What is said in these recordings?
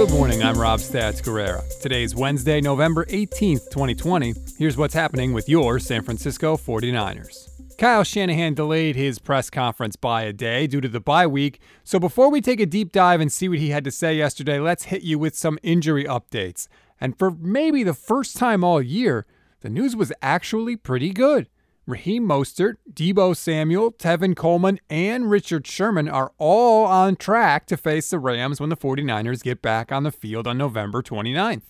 Good morning, I'm Rob Stats Guerrera. Today is Wednesday, November 18th, 2020. Here's what's happening with your San Francisco 49ers. Kyle Shanahan delayed his press conference by a day due to the bye week. So before we take a deep dive and see what he had to say yesterday, let's hit you with some injury updates. And for maybe the first time all year, the news was actually pretty good. Raheem Mostert, Deebo Samuel, Tevin Coleman, and Richard Sherman are all on track to face the Rams when the 49ers get back on the field on November 29th.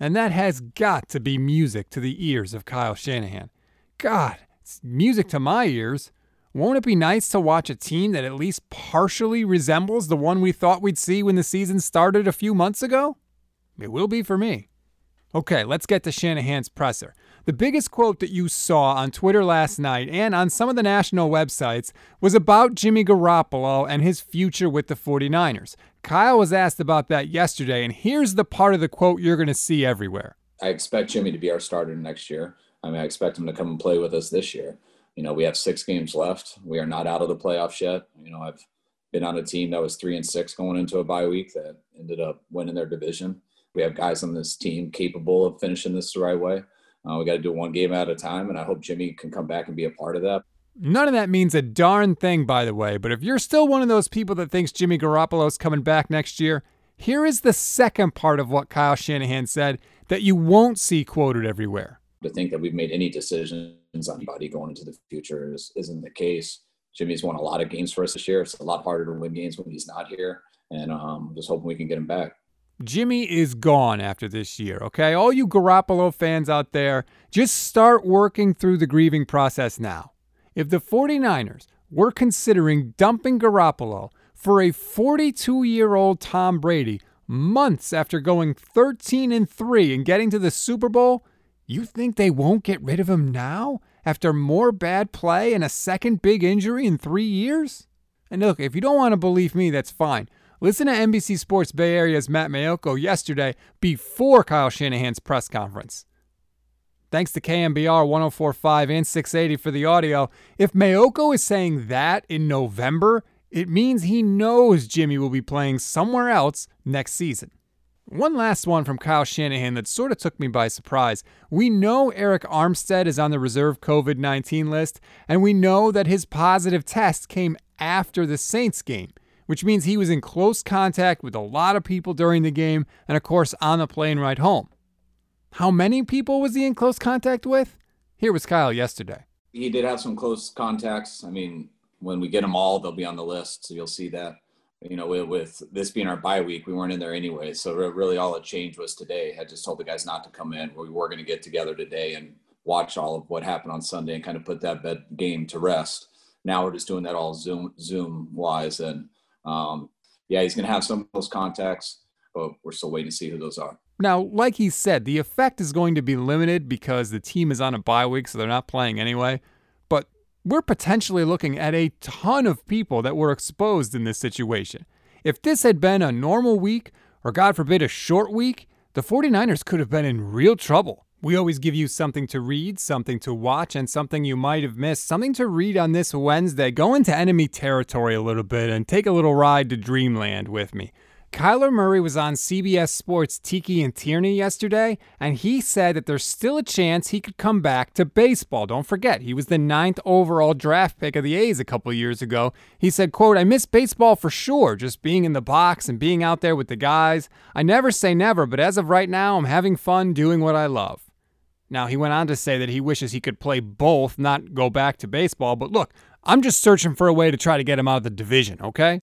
And that has got to be music to the ears of Kyle Shanahan. God, it's music to my ears. Won't it be nice to watch a team that at least partially resembles the one we thought we'd see when the season started a few months ago? It will be for me. Okay, let's get to Shanahan's presser. The biggest quote that you saw on Twitter last night and on some of the national websites was about Jimmy Garoppolo and his future with the 49ers. Kyle was asked about that yesterday, and here's the part of the quote you're going to see everywhere. I expect Jimmy to be our starter next year. I mean, I expect him to come and play with us this year. You know, we have six games left. We are not out of the playoffs yet. You know, I've been on a team that was three and six going into a bye week that ended up winning their division. We have guys on this team capable of finishing this the right way. Uh, we got to do one game at a time, and I hope Jimmy can come back and be a part of that. None of that means a darn thing, by the way. But if you're still one of those people that thinks Jimmy Garoppolo's coming back next year, here is the second part of what Kyle Shanahan said that you won't see quoted everywhere. To think that we've made any decisions on anybody going into the future is, isn't the case. Jimmy's won a lot of games for us this year. It's a lot harder to win games when he's not here, and um, just hoping we can get him back. Jimmy is gone after this year, okay? All you Garoppolo fans out there, just start working through the grieving process now. If the 49ers were considering dumping Garoppolo for a 42 year old Tom Brady months after going 13 and 3 and getting to the Super Bowl, you think they won't get rid of him now after more bad play and a second big injury in three years? And look, if you don't want to believe me, that's fine. Listen to NBC Sports Bay Area's Matt Maiocco yesterday before Kyle Shanahan's press conference. Thanks to KNBR 1045 and 680 for the audio. If Maiocco is saying that in November, it means he knows Jimmy will be playing somewhere else next season. One last one from Kyle Shanahan that sort of took me by surprise. We know Arik Armstead is on the reserve COVID 19 list, and we know that his positive test came after the Saints game which means he was in close contact with a lot of people during the game and, of course, on the plane ride home. How many people was he in close contact with? Here was Kyle yesterday. He did have some close contacts. I mean, when we get them all, they'll be on the list, so you'll see that. You know, with, this being our bye week, we weren't in there anyway. So really, all it changed was today. I just told the guys not to come in. We were going to get together today and watch all of what happened on Sunday and kind of put that game to rest. Now we're just doing that all Zoom Zoom wise, and um, yeah, he's going to have some of those contacts, but we're still waiting to see who those are. Now, like he said, the effect is going to be limited because the team is on a bye week, so they're not playing anyway. But we're potentially looking at a ton of people that were exposed in this situation. If this had been a normal week, or God forbid, a short week, the 49ers could have been in real trouble. We always give you something to read, something to watch, and something you might have missed. Something to read on this Wednesday. Go into enemy territory a little bit and take a little ride to Dreamland with me. Kyler Murray was on CBS Sports Tiki and Tierney yesterday, and he said that there's still a chance he could come back to baseball. Don't forget, he was the ninth overall draft pick of the A's a couple years ago. He said, quote, I miss baseball for sure, just being in the box and being out there with the guys. I never say never, but as of right now, I'm having fun doing what I love. Now, he went on to say that he wishes he could play both, not go back to baseball, but look, I'm just searching for a way to try to get him out of the division, okay?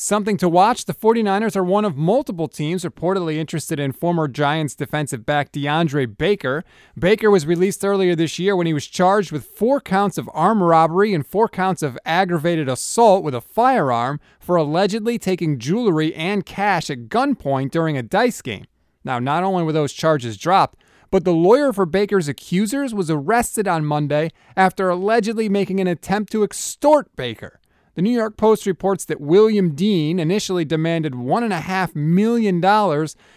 Something to watch the 49ers are one of multiple teams reportedly interested in former Giants defensive back DeAndre Baker. Baker was released earlier this year when he was charged with four counts of armed robbery and four counts of aggravated assault with a firearm for allegedly taking jewelry and cash at gunpoint during a dice game. Now, not only were those charges dropped, but the lawyer for Baker's accusers was arrested on Monday after allegedly making an attempt to extort Baker. The New York Post reports that William Dean initially demanded $1.5 million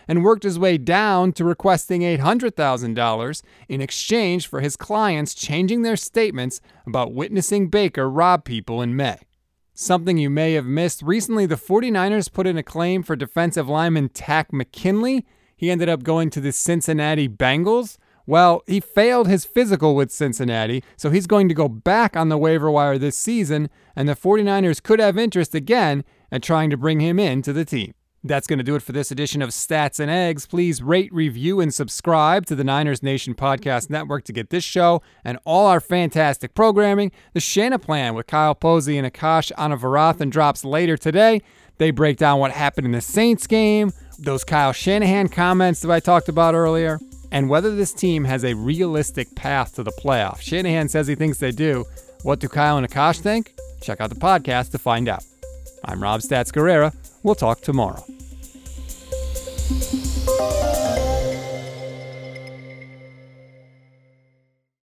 and worked his way down to requesting $800,000 in exchange for his clients changing their statements about witnessing Baker rob people in May. Something you may have missed recently, the 49ers put in a claim for defensive lineman Takk McKinley. He ended up going to the Cincinnati Bengals. Well, he failed his physical with Cincinnati, so he's going to go back on the waiver wire this season, and the 49ers could have interest again at trying to bring him into the team. That's going to do it for this edition of Stats and Eggs. Please rate, review, and subscribe to the Niners Nation Podcast Network to get this show and all our fantastic programming. The Shana Plan with Kyle Posey and Akash Anavarathan drops later today. They break down what happened in the Saints game, those Kyle Shanahan comments that I talked about earlier, and whether this team has a realistic path to the playoffs. Shanahan says he thinks they do. What do Kyle and Akash think? Check out the podcast to find out. I'm Rob Stats Guerrera. We'll talk tomorrow.